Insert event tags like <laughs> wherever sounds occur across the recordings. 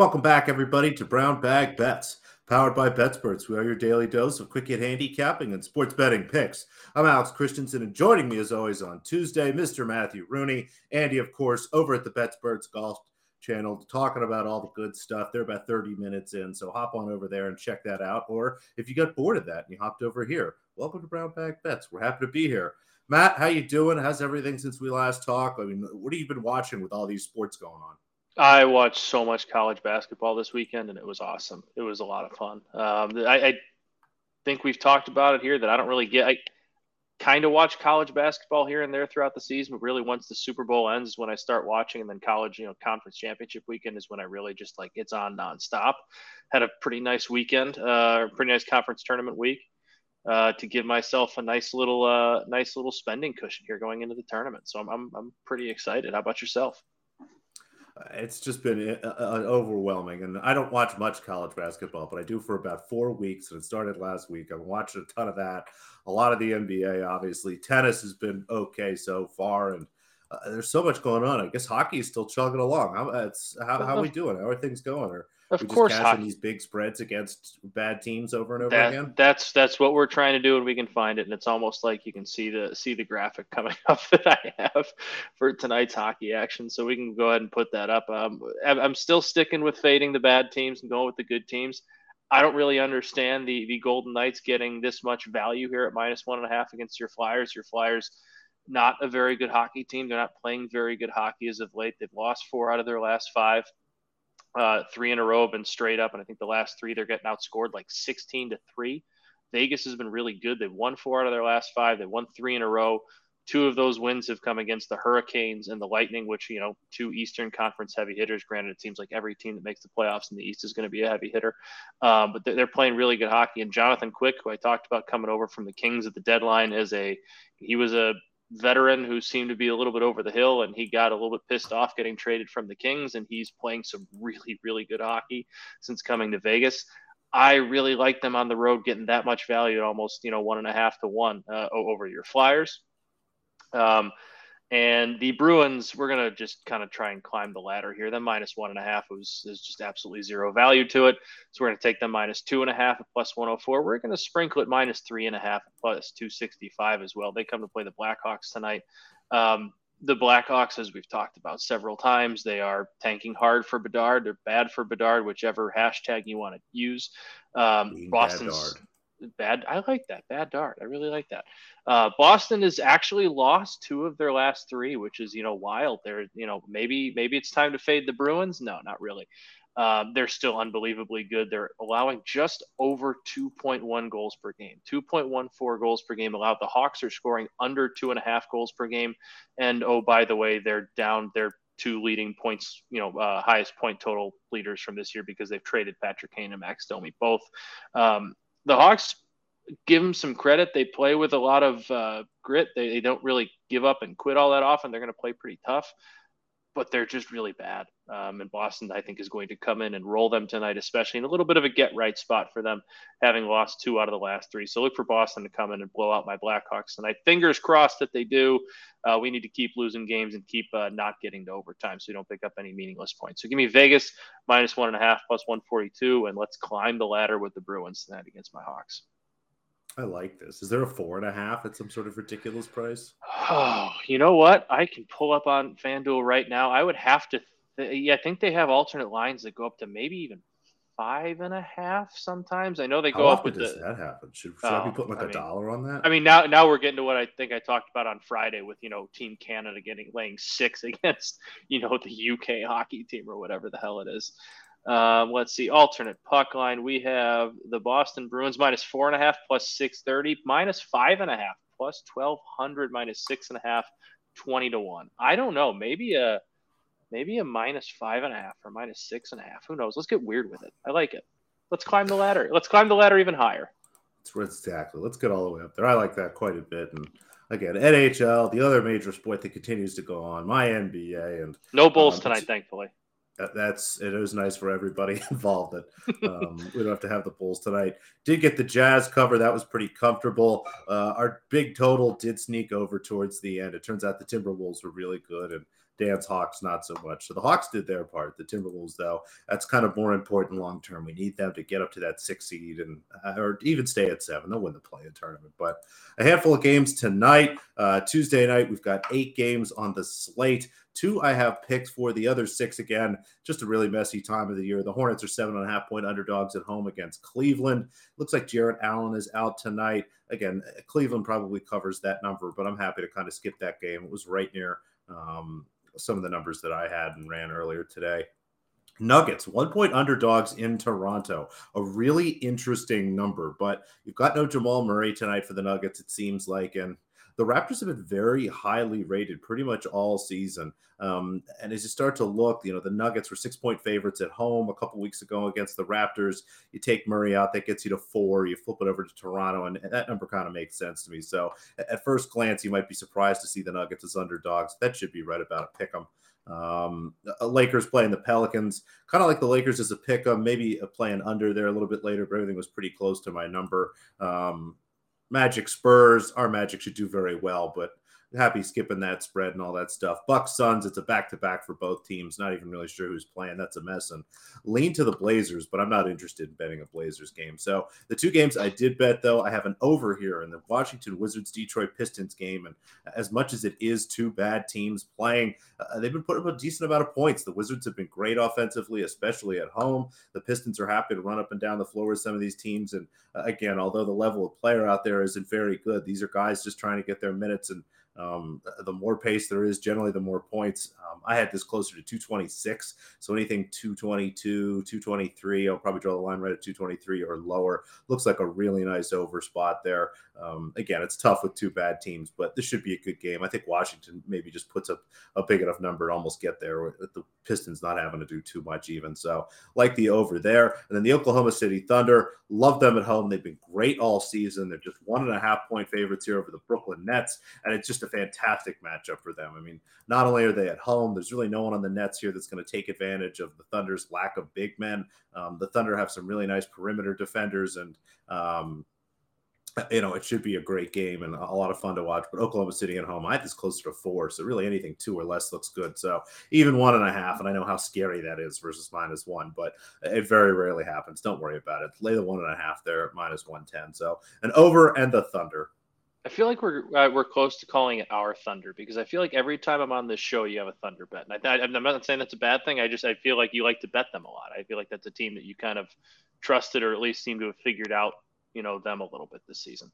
Welcome back, everybody, to Brown Bag Bets, powered by BetSperts. We are your daily dose of quick hit handicapping and sports betting picks. I'm Alex Christensen, and joining me as always on Tuesday, Mr. Matthew Rooney. Andy, of course, over at the BetSperts Golf channel, talking about all the good stuff. They're about 30 minutes in, so hop on over there and check that out. Or if you got bored of that and you hopped over here, welcome to Brown Bag Bets. We're happy to be here. Matt, how you doing? How's everything since we last talked? I mean, what have you been watching with all these sports going on? I watched so much college basketball this weekend, and it was awesome. It was a lot of fun. Um, I, I, think we've talked about it here that I don't really get. I kind of watch college basketball here and there throughout the season, but really once the Super Bowl ends is when I start watching, and then college, you know, conference championship weekend is when I really just like it's on nonstop. Had a pretty nice weekend, uh, pretty nice conference tournament week. Uh, to give myself a nice little, uh, nice little spending cushion here going into the tournament. So I'm, I'm, I'm pretty excited. How about yourself? It's just been uh, uh, overwhelming. And I don't watch much college basketball, but I do for about four weeks. And it started last week. I've watched a ton of that. A lot of the NBA, obviously. Tennis has been okay so far. And uh, there's so much going on. I guess hockey is still chugging along. How, it's, how, how are we <laughs> doing? How are things going? Or of course, cashing these big spreads against bad teams over and over that, again. That's that's what we're trying to do, and we can find it. And it's almost like you can see the see the graphic <laughs> coming up that I have for tonight's hockey action. So we can go ahead and put that up. Um, I'm still sticking with fading the bad teams and going with the good teams. I don't really understand the the Golden Knights getting this much value here at minus one and a half against your Flyers. Your Flyers not a very good hockey team. They're not playing very good hockey as of late. They've lost four out of their last five uh, three in a row have been straight up, and I think the last three they're getting outscored like 16 to three. Vegas has been really good. They've won four out of their last five. They won three in a row. Two of those wins have come against the Hurricanes and the Lightning, which you know, two Eastern Conference heavy hitters. Granted, it seems like every team that makes the playoffs in the East is going to be a heavy hitter, um, but they're playing really good hockey. And Jonathan Quick, who I talked about coming over from the Kings at the deadline, is a he was a veteran who seemed to be a little bit over the hill and he got a little bit pissed off getting traded from the Kings and he's playing some really, really good hockey since coming to Vegas. I really like them on the road getting that much value at almost, you know, one and a half to one uh, over your Flyers. Um, and the Bruins, we're gonna just kind of try and climb the ladder here. Them minus one and a half was is just absolutely zero value to it. So we're gonna take them minus two and a half at plus 104. We're gonna sprinkle it minus three and a half at plus 265 as well. They come to play the Blackhawks tonight. Um, the Blackhawks, as we've talked about several times, they are tanking hard for Bedard. They're bad for Bedard, whichever hashtag you want to use. Um, Boston's bad. I like that bad dart. I really like that. Uh, Boston has actually lost two of their last three, which is you know wild. They're you know maybe maybe it's time to fade the Bruins. No, not really. Um, they're still unbelievably good. They're allowing just over 2.1 goals per game, 2.14 goals per game allowed. The Hawks are scoring under two and a half goals per game. And oh, by the way, they're down. They're two leading points, you know, uh, highest point total leaders from this year because they've traded Patrick Kane and Max Domi both. Um, the Hawks give them some credit. They play with a lot of uh, grit. They, they don't really give up and quit all that often. They're going to play pretty tough, but they're just really bad. Um, and Boston, I think, is going to come in and roll them tonight, especially in a little bit of a get right spot for them, having lost two out of the last three. So look for Boston to come in and blow out my Blackhawks tonight. Fingers crossed that they do. Uh, we need to keep losing games and keep uh, not getting to overtime so we don't pick up any meaningless points. So give me Vegas minus one and a half plus 142, and let's climb the ladder with the Bruins tonight against my Hawks. I like this. Is there a four and a half at some sort of ridiculous price? Oh, <sighs> you know what? I can pull up on FanDuel right now. I would have to. Th- yeah, I think they have alternate lines that go up to maybe even five and a half. Sometimes I know they go How up with does the, that happen? Should, should oh, I be oh, putting like I a mean, dollar on that? I mean, now now we're getting to what I think I talked about on Friday with you know Team Canada getting laying six <laughs> against you know the UK hockey team or whatever the hell it is. Um, let's see, alternate puck line. We have the Boston Bruins minus four and a half plus 630, minus five and a half plus 1200, minus six and a half, 20 to one. I don't know. Maybe a, maybe a minus five and a half or minus six and a half. Who knows? Let's get weird with it. I like it. Let's climb the ladder. Let's climb the ladder even higher. Exactly. Let's get all the way up there. I like that quite a bit. And again, NHL, the other major sport that continues to go on, my NBA, and no Bulls um, tonight, thankfully that's it was nice for everybody <laughs> involved that um, we don't have to have the Bulls tonight. Did get the Jazz cover that was pretty comfortable. Uh, our big total did sneak over towards the end. It turns out the Timberwolves were really good and Dan's Hawks not so much. So the Hawks did their part. The Timberwolves, though, that's kind of more important long term. We need them to get up to that six seed and uh, or even stay at seven. They'll win the play-in tournament. But a handful of games tonight. Uh, Tuesday night, we've got eight games on the slate. Two I have picked for the other six again. Just a really messy time of the year. The Hornets are seven and a half point underdogs at home against Cleveland. Looks like Jarrett Allen is out tonight. Again, Cleveland probably covers that number, but I'm happy to kind of skip that game. It was right near um, some of the numbers that I had and ran earlier today. Nuggets, one point underdogs in Toronto. A really interesting number, but you've got no Jamal Murray tonight for the Nuggets, it seems like. And the Raptors have been very highly rated pretty much all season. Um, and as you start to look, you know, the Nuggets were six point favorites at home a couple weeks ago against the Raptors. You take Murray out, that gets you to four. You flip it over to Toronto, and that number kind of makes sense to me. So at first glance, you might be surprised to see the Nuggets as underdogs. That should be right about a pick 'em. Um, Lakers playing the Pelicans, kind of like the Lakers as a pick 'em, maybe a playing under there a little bit later, but everything was pretty close to my number. Um, Magic Spurs, our Magic should do very well, but happy skipping that spread and all that stuff. Bucks Suns, it's a back to back for both teams. Not even really sure who's playing. That's a mess. And lean to the Blazers, but I'm not interested in betting a Blazers game. So the two games I did bet though, I have an over here in the Washington Wizards Detroit Pistons game. And as much as it is two bad teams playing, uh, they've been putting up a decent amount of points. The Wizards have been great offensively, especially at home. The Pistons are happy to run up and down the floor with some of these teams. And uh, again, although the level of player out there isn't very good, these are guys just trying to get their minutes and um, the more pace there is, generally, the more points. Um, I had this closer to 226. So anything 222, 223, I'll probably draw the line right at 223 or lower. Looks like a really nice over spot there. Um, again, it's tough with two bad teams, but this should be a good game. I think Washington maybe just puts up a big enough number to almost get there with the Pistons not having to do too much even. So like the over there. And then the Oklahoma City Thunder, love them at home. They've been great all season. They're just one and a half point favorites here over the Brooklyn Nets. And it's just a fantastic matchup for them. I mean, not only are they at home, there's really no one on the Nets here that's going to take advantage of the Thunder's lack of big men. Um, the Thunder have some really nice perimeter defenders and um, you know, it should be a great game and a lot of fun to watch. But Oklahoma City at home, I think this closer to four. So really anything two or less looks good. So even one and a half, and I know how scary that is versus minus one, but it very rarely happens. Don't worry about it. Lay the one and a half there minus 110. So an over and the Thunder. I feel like we're uh, we're close to calling it our Thunder because I feel like every time I'm on this show, you have a Thunder bet. And I, I'm not saying that's a bad thing. I just I feel like you like to bet them a lot. I feel like that's a team that you kind of trusted or at least seem to have figured out you know them a little bit this season.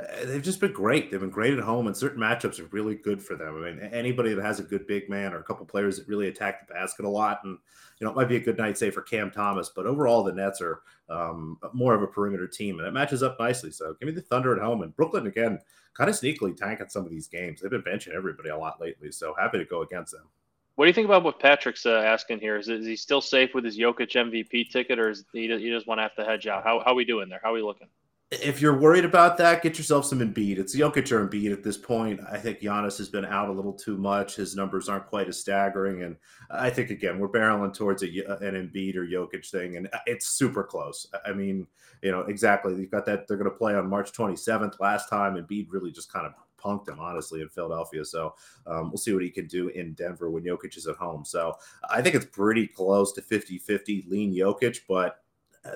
Uh, they've just been great. They've been great at home, and certain matchups are really good for them. I mean, anybody that has a good big man or a couple players that really attack the basket a lot, and you know, it might be a good night, say, for Cam Thomas. But overall, the Nets are um, more of a perimeter team, and it matches up nicely. So, give me the Thunder at home, and Brooklyn again, kind of sneakily tanking some of these games. They've been benching everybody a lot lately, so happy to go against them. What do you think about what Patrick's uh, asking here? Is, is he still safe with his Jokic MVP ticket, or is he, he just want to have to hedge out? How how are we doing there? How are we looking? If you're worried about that, get yourself some Embiid. It's Jokic or Embiid at this point. I think Giannis has been out a little too much. His numbers aren't quite as staggering, and I think again we're barreling towards a, an Embiid or Jokic thing, and it's super close. I mean, you know exactly. You've got that. They're going to play on March 27th. Last time, Embiid really just kind of punked him, honestly, in Philadelphia. So um, we'll see what he can do in Denver when Jokic is at home. So I think it's pretty close to 50 50 lean Jokic, but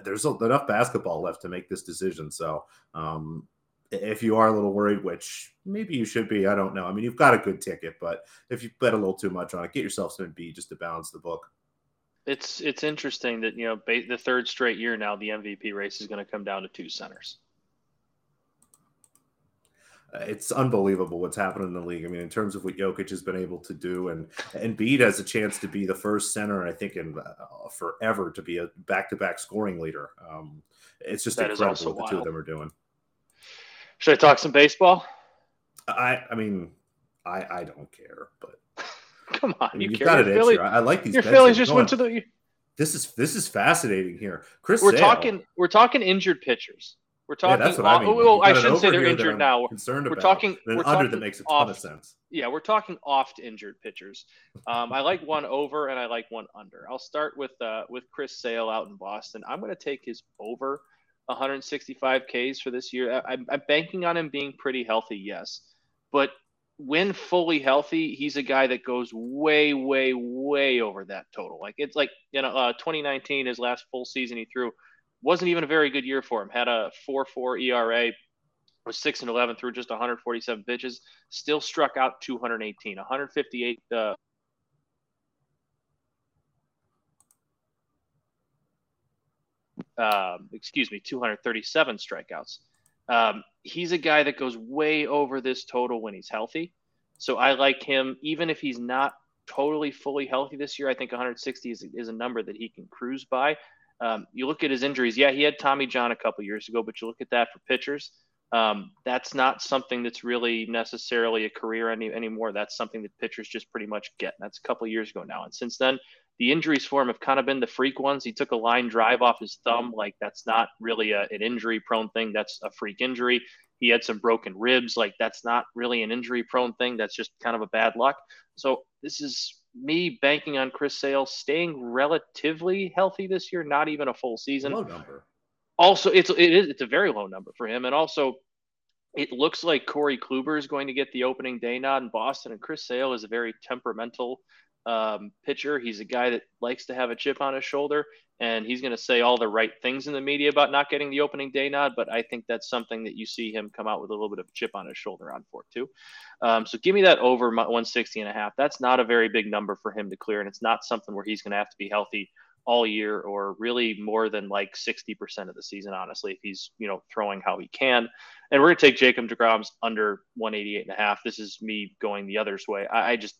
there's enough basketball left to make this decision. So um, if you are a little worried, which maybe you should be, I don't know. I mean, you've got a good ticket, but if you bet a little too much on it, get yourself some B just to balance the book. It's it's interesting that you know the third straight year now the MVP race is going to come down to two centers it's unbelievable what's happened in the league. I mean, in terms of what Jokic has been able to do, and and Embiid has a chance to be the first center, I think, in uh, forever to be a back-to-back scoring leader. Um, it's just that incredible what the wild. two of them are doing. Should I talk some baseball? I I mean, I I don't care, but <laughs> come on, I mean, you care. Got Philly, I like these. Your Phillies just went to the. This is this is fascinating here, Chris. We're Sale. talking. We're talking injured pitchers. We're talking. Yeah, that's what I mean. Oh, I shouldn't say they're injured now. Concerned we're about. talking. We're under talking that makes a ton of sense. Yeah, we're talking oft injured pitchers. Um, I like one over and I like one under. I'll start with uh, with Chris Sale out in Boston. I'm going to take his over 165 Ks for this year. I'm, I'm banking on him being pretty healthy, yes, but when fully healthy, he's a guy that goes way, way, way over that total. Like it's like you know, uh, 2019, his last full season he threw, wasn't even a very good year for him. Had a 4-4 ERA, was six and 11 through just 147 pitches. Still struck out 218, 158. Uh, um, excuse me, 237 strikeouts. Um, he's a guy that goes way over this total when he's healthy. So I like him, even if he's not totally fully healthy this year. I think 160 is, is a number that he can cruise by. Um, you look at his injuries. Yeah, he had Tommy John a couple years ago, but you look at that for pitchers. Um, that's not something that's really necessarily a career any, anymore. That's something that pitchers just pretty much get. That's a couple years ago now. And since then, the injuries for him have kind of been the freak ones. He took a line drive off his thumb. Like that's not really a, an injury prone thing. That's a freak injury. He had some broken ribs. Like that's not really an injury prone thing. That's just kind of a bad luck. So this is me banking on Chris Sale staying relatively healthy this year, not even a full season. Low number. Also, it's it is it's a very low number for him, and also it looks like Corey Kluber is going to get the opening day nod in Boston, and Chris Sale is a very temperamental um, pitcher. He's a guy that likes to have a chip on his shoulder, and he's going to say all the right things in the media about not getting the opening day nod. But I think that's something that you see him come out with a little bit of chip on his shoulder on for too. Um, so give me that over 160 and a half. That's not a very big number for him to clear, and it's not something where he's going to have to be healthy all year or really more than like 60% of the season, honestly, if he's, you know, throwing how he can. And we're going to take Jacob DeGrom's under 188 and a half. This is me going the other's way. I, I just,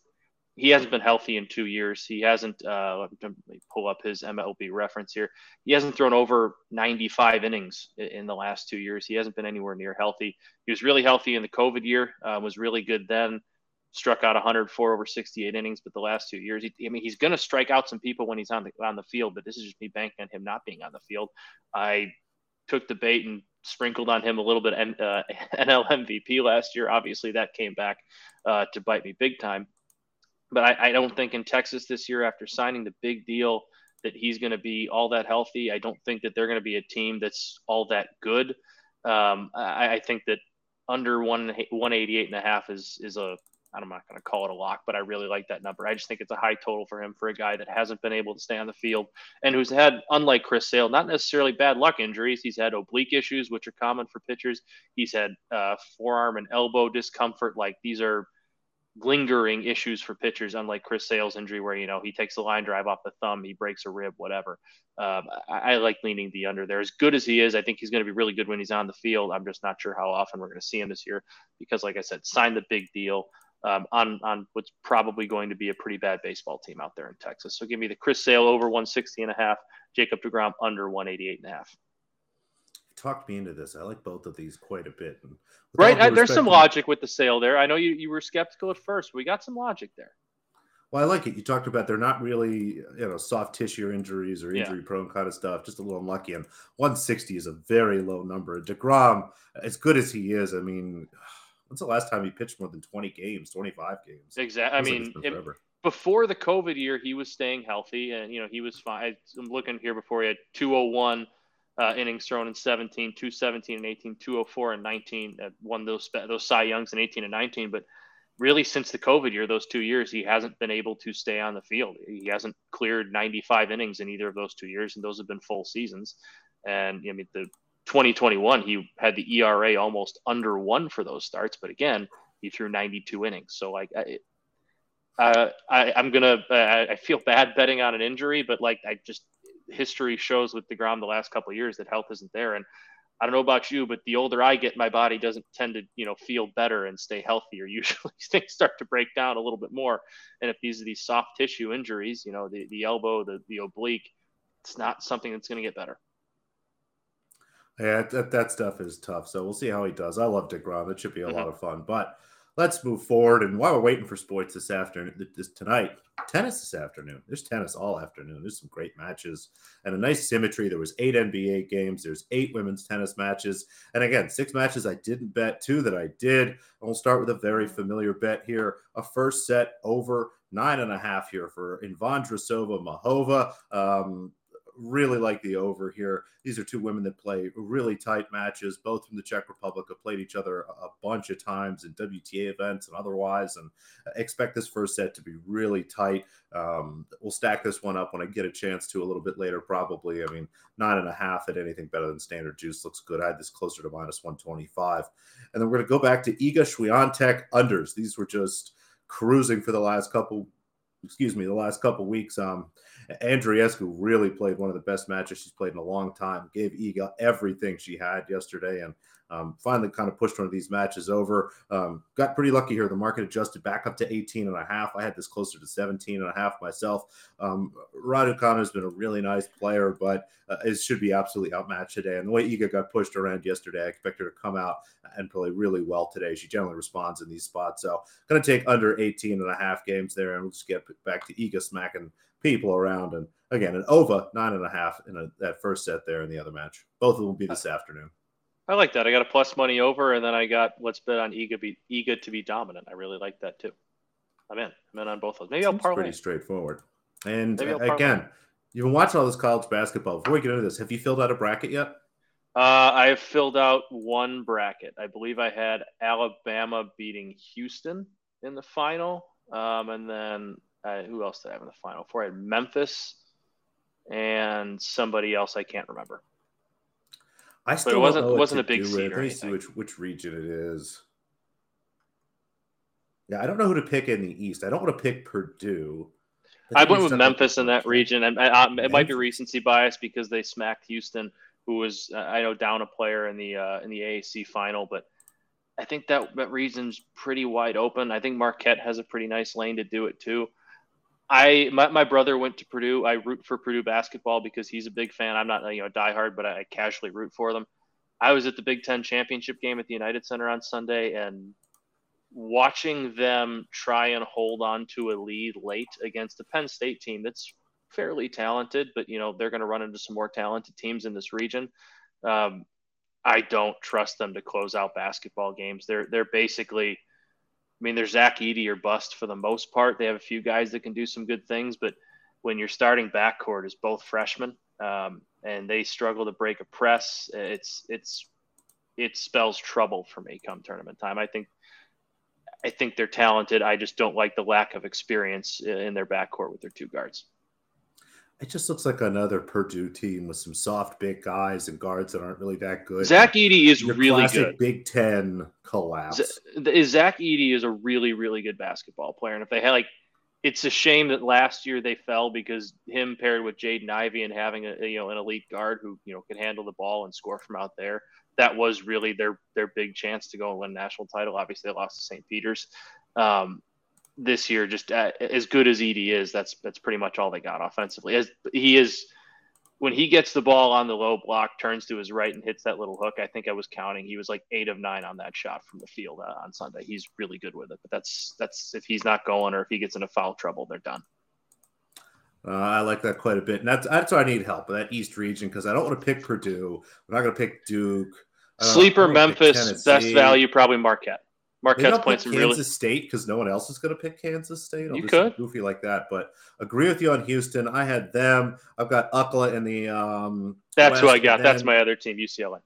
he hasn't been healthy in two years. He hasn't. Uh, let me pull up his MLB reference here. He hasn't thrown over 95 innings in the last two years. He hasn't been anywhere near healthy. He was really healthy in the COVID year. Uh, was really good then. Struck out 104 over 68 innings, but the last two years, he, I mean, he's going to strike out some people when he's on the on the field. But this is just me banking on him not being on the field. I took the bait and sprinkled on him a little bit uh, <laughs> NL MVP last year. Obviously, that came back uh, to bite me big time but I, I don't think in Texas this year, after signing the big deal, that he's going to be all that healthy. I don't think that they're going to be a team that's all that good. Um, I, I, think that under one 188 and a half is is a I'm not going to call it a lock, but I really like that number. I just think it's a high total for him for a guy that hasn't been able to stay on the field and who's had, unlike Chris Sale, not necessarily bad luck injuries. He's had oblique issues, which are common for pitchers. He's had uh, forearm and elbow discomfort. Like these are lingering issues for pitchers, unlike Chris Sale's injury, where you know he takes the line drive off the thumb, he breaks a rib, whatever. Um, I, I, like leaning the under there. As good as he is, I think he's going to be really good when he's on the field. I'm just not sure how often we're going to see him this year because, like I said, signed the big deal um, on on what's probably going to be a pretty bad baseball team out there in Texas. So give me the Chris Sale over 160 and a half, Jacob Degrom under 188 and a half talked me into this. I like both of these quite a bit. right, I, there's some logic with the sale there. I know you, you were skeptical at first. We got some logic there. Well, I like it. You talked about they're not really, you know, soft tissue injuries or injury yeah. prone kind of stuff, just a little unlucky. And 160 is a very low number. DeGrom, as good as he is, I mean, <sighs> when's the last time he pitched more than 20 games, 25 games? Exactly. I mean, like it, before the COVID year, he was staying healthy and, you know, he was fine. I'm looking here before he had 201 uh, innings thrown in 17, 217 and 18, 204 and 19. Uh, won those those Cy Youngs in 18 and 19. But really, since the COVID year, those two years, he hasn't been able to stay on the field. He hasn't cleared 95 innings in either of those two years, and those have been full seasons. And I mean, the 2021, he had the ERA almost under one for those starts, but again, he threw 92 innings. So like. I, uh, I, I'm gonna. I feel bad betting on an injury, but like I just history shows with Degrom the last couple of years that health isn't there. And I don't know about you, but the older I get, my body doesn't tend to, you know, feel better and stay healthier. <laughs> Usually things start to break down a little bit more. And if these are these soft tissue injuries, you know, the, the elbow, the, the oblique, it's not something that's going to get better. Yeah, that, that stuff is tough. So we'll see how he does. I love DeGrom. It should be a mm-hmm. lot of fun. But let's move forward. And while we're waiting for sports this afternoon, this tonight, tennis this afternoon. There's tennis all afternoon. There's some great matches and a nice symmetry. There was eight NBA games. There's eight women's tennis matches, and again, six matches I didn't bet, two that I did. And we'll start with a very familiar bet here: a first set over nine and a half here for Vondrousova Muchova. Um, really like the over here. These are two women that play really tight matches, both from the Czech Republic, have played each other a bunch of times in WTA events and otherwise, and expect this first set to be really tight. Um, we'll stack this one up when I get a chance to a little bit later, probably. I mean, nine and a half at anything better than standard juice looks good. I had this closer to minus 125. And then we're going to go back to Iga Swiatek unders. These were just cruising for the last couple excuse me, the last couple weeks. Um, Andreescu really played one of the best matches she's played in a long time. Gave Iga everything she had yesterday, and um, finally kind of pushed one of these matches over. Um, got pretty lucky here. The market adjusted back up to 18 and a half. I had this closer to 17 and a half myself. Um, Raducanu has been a really nice player, but uh, it should be absolutely outmatched today. And the way Iga got pushed around yesterday, I expect her to come out and play really well today. She generally responds in these spots. So going to take under 18 and a half games there, and we'll just get back to Iga smacking people around. And again, an over nine and a half in a, that first set there in the other match. Both of them will be this afternoon. I like that. I got a plus money over, and then I got let's bet on Iga be Iga to be dominant. I really like that too. I'm in. I'm in on both of those. Maybe Seems I'll parlay. Pretty straightforward. And again, you've been watching all this college basketball. Before we get into this, have you filled out a bracket yet? Uh, I have filled out one bracket. I believe I had Alabama beating Houston in the final, um, and then uh, who else did I have in the final? Four. I had Memphis and somebody else I can't remember. I still but it wasn't it wasn't a big seed. Let me see which which region it is. Yeah, I don't know who to pick in the East. I don't want to pick Purdue. I went with Memphis in that region, and uh, it might be recency bias because they smacked Houston, who was uh, I know down a player in the uh, in the AAC final, but I think that that region's pretty wide open. I think Marquette has a pretty nice lane to do it too. I my, my brother went to Purdue. I root for Purdue basketball because he's a big fan. I'm not you know diehard, but I casually root for them. I was at the Big Ten championship game at the United Center on Sunday, and watching them try and hold on to a lead late against a Penn State team that's fairly talented, but you know they're going to run into some more talented teams in this region. Um, I don't trust them to close out basketball games. They're they're basically I mean, there's Zach Edey or bust for the most part. They have a few guys that can do some good things, but when your starting backcourt is both freshmen um, and they struggle to break a press, it's it's it spells trouble for me come tournament time. I think I think they're talented. I just don't like the lack of experience in their backcourt with their two guards. It just looks like another Purdue team with some soft, big guys and guards that aren't really that good. Zach Edey is Your really good. Big Ten collapse. Z- Zach Edey is a really, really good basketball player, and if they had like, it's a shame that last year they fell because him paired with Jaden Ivey and having a you know an elite guard who you know can handle the ball and score from out there. That was really their their big chance to go and win a national title. Obviously, they lost to St. Peter's. Um, this year, just uh, as good as Edey is, that's that's pretty much all they got offensively. As he is, when he gets the ball on the low block, turns to his right and hits that little hook. I think I was counting. He was like eight of nine on that shot from the field uh, on Sunday. He's really good with it. But that's that's if he's not going or if he gets into foul trouble, they're done. Uh, I like that quite a bit, and that's that's why I need help that East region because I don't want to pick Purdue. I'm not going to pick Duke. Sleeper Memphis, best value probably Marquette. Marquette's some Kansas really... State because no one else is going to pick Kansas State. I'll you could goofy like that, but agree with you on Houston. I had them. I've got UCLA in the. Um, That's West, who I got. Then, That's my other team, UCLA.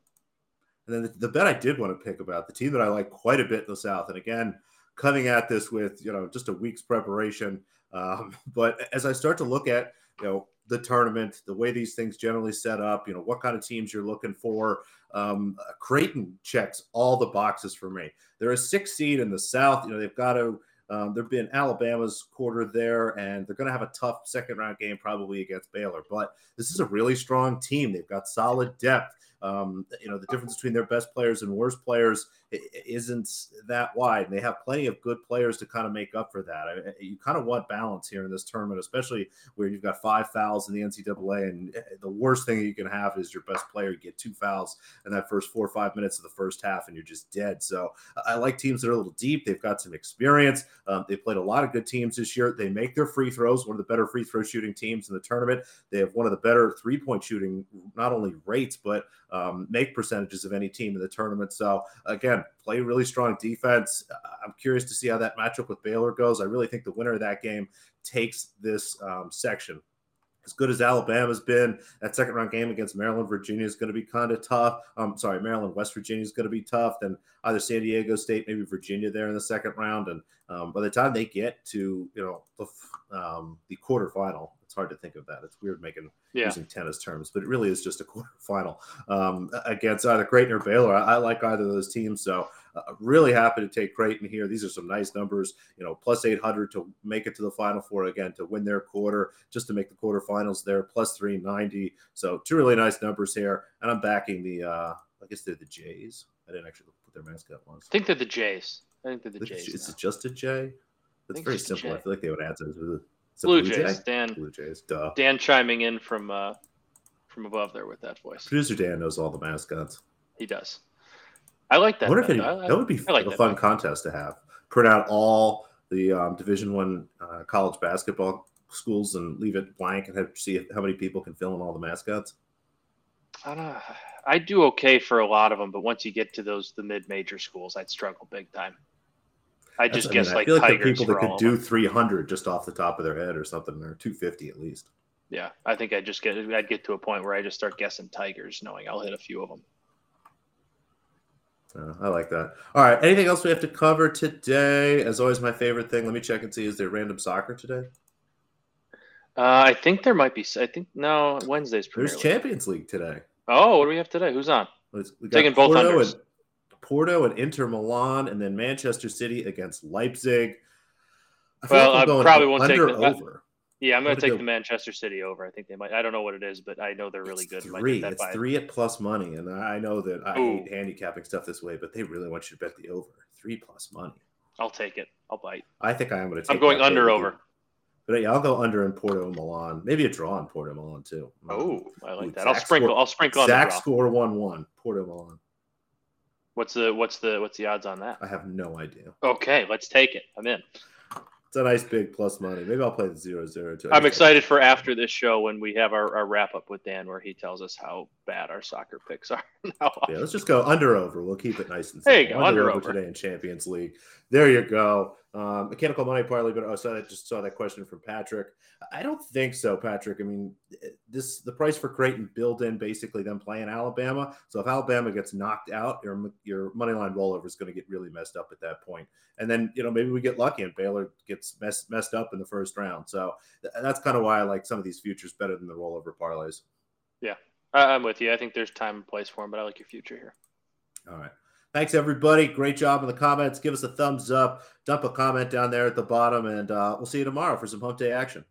And then the, the, bet I did want to pick about the team that I like quite a bit in the South, and again, coming at this with you know just a week's preparation. Um, <laughs> but as I start to look at you know the tournament, the way these things generally set up, you know what kind of teams you're looking for. Um, Creighton checks all the boxes for me. They're a six seed in the South. You know, they've got to. Um, they've been Alabama's quarter there, and they're going to have a tough second round game probably against Baylor. But this is a really strong team. They've got solid depth. Um, you know, the difference between their best players and worst players isn't that wide. And they have plenty of good players to kind of make up for that. I, you kind of want balance here in this tournament, especially where you've got five fouls in the NCAA. And eh, the worst thing you can have is your best player get two fouls in that first four or five minutes of the first half, and you're just dead. So I like teams that are a little deep. They've got some experience. Um, they've played a lot of good teams this year. They make their free throws, one of the better free throw shooting teams in the tournament. They have one of the better three point shooting, not only rates, but um, make percentages of any team in the tournament. So again, play really strong defense. I'm curious to see how that matchup with Baylor goes. I really think the winner of that game takes this um, section. As good as Alabama's been, that second round game against Maryland, Virginia is going to be kind of tough. I'm um, sorry, Maryland, West Virginia is going to be tough. Then either San Diego State, maybe Virginia there in the second round. And um, by the time they get to you know the um, the quarterfinal, it's hard to think of that. It's weird making yeah. using tennis terms, but it really is just a quarterfinal um, against either Creighton or Baylor. I, I, like either of those teams, so uh, really happy to take Creighton here. These are some nice numbers, you know, plus 800 to make it to the Final Four again to win their quarter, just to make the quarterfinals there, plus 390. So two really nice numbers here, and I'm backing the. Uh, I guess they're the Jays. I didn't actually put their mascot once. I think they're the Jays. I think they're the Jays. It's just a J. It's very simple. I feel like they would answer. Blue, Blue Jays. Dan. Blue Jays. Duh. Dan chiming in from uh, from above there with that voice. Producer Dan knows all the mascots. He does. I like that. What if it, that would be like a fun contest to have? Print out all the um, Division One uh, college basketball schools and leave it blank and have see how many people can fill in all the mascots. I don't. I do okay for a lot of them, but once you get to those the mid major schools, I'd struggle big time. I just guess I, mean, like I feel like the people that could do 300 just off the top of their head or something, or 250 at least. Yeah, I think I just get I'd get to a point where I just start guessing tigers, knowing I'll hit a few of them. Uh, I like that. All right. Anything else we have to cover today? As always, my favorite thing. Let me check and see. Is there random soccer today? Uh, I think there might be. I think no. Wednesday's Premier There's League. Champions League today. Oh, what do we have today? Who's on? We got Taking both Porto and, Porto and Inter Milan, and then Manchester City against Leipzig. I well, like I probably won't take the, over. Yeah, I'm going to take the Manchester City over. I think they might. I don't know what it is, but I know they're really good. Three. It's three at plus money, and I know that I Ooh. hate handicapping stuff this way, but they really want you to bet the over. Three plus money. I'll take it. I'll bite. I think I am going to. Take I'm going under over. But yeah, I'll go under in Porto Milan. Maybe a draw in Porto Milan too. Oh, I like Ooh, that. I'll sprinkle. I'll sprinkle. Zach score one one. Porto Milan. What's the what's the what's the odds on that? I have no idea. Okay, let's take it. I'm in. It's a nice big plus money. Maybe I'll play the zero zero too. I'm excited for after this show when we have our, our wrap up with Dan where he tells us how bad our soccer picks are. <laughs> yeah, let's just go under over. We'll keep it nice and simple. There you go, under, under over today in Champions League. There you go. Um, mechanical money parlay, but I saw that just saw that question from Patrick. I don't think so, Patrick. I mean, this the price for Creighton built in basically them playing Alabama. So if Alabama gets knocked out, your your money line rollover is going to get really messed up at that point. And then you know maybe we get lucky and Baylor gets messed messed up in the first round. So that's kind of why I like some of these futures better than the rollover parlays. Yeah, I'm with you. I think there's time and place for them, but I like your future here. All right. Thanks, everybody. Great job in the comments. Give us a thumbs up. Dump a comment down there at the bottom, and uh, we'll see you tomorrow for some hump day action.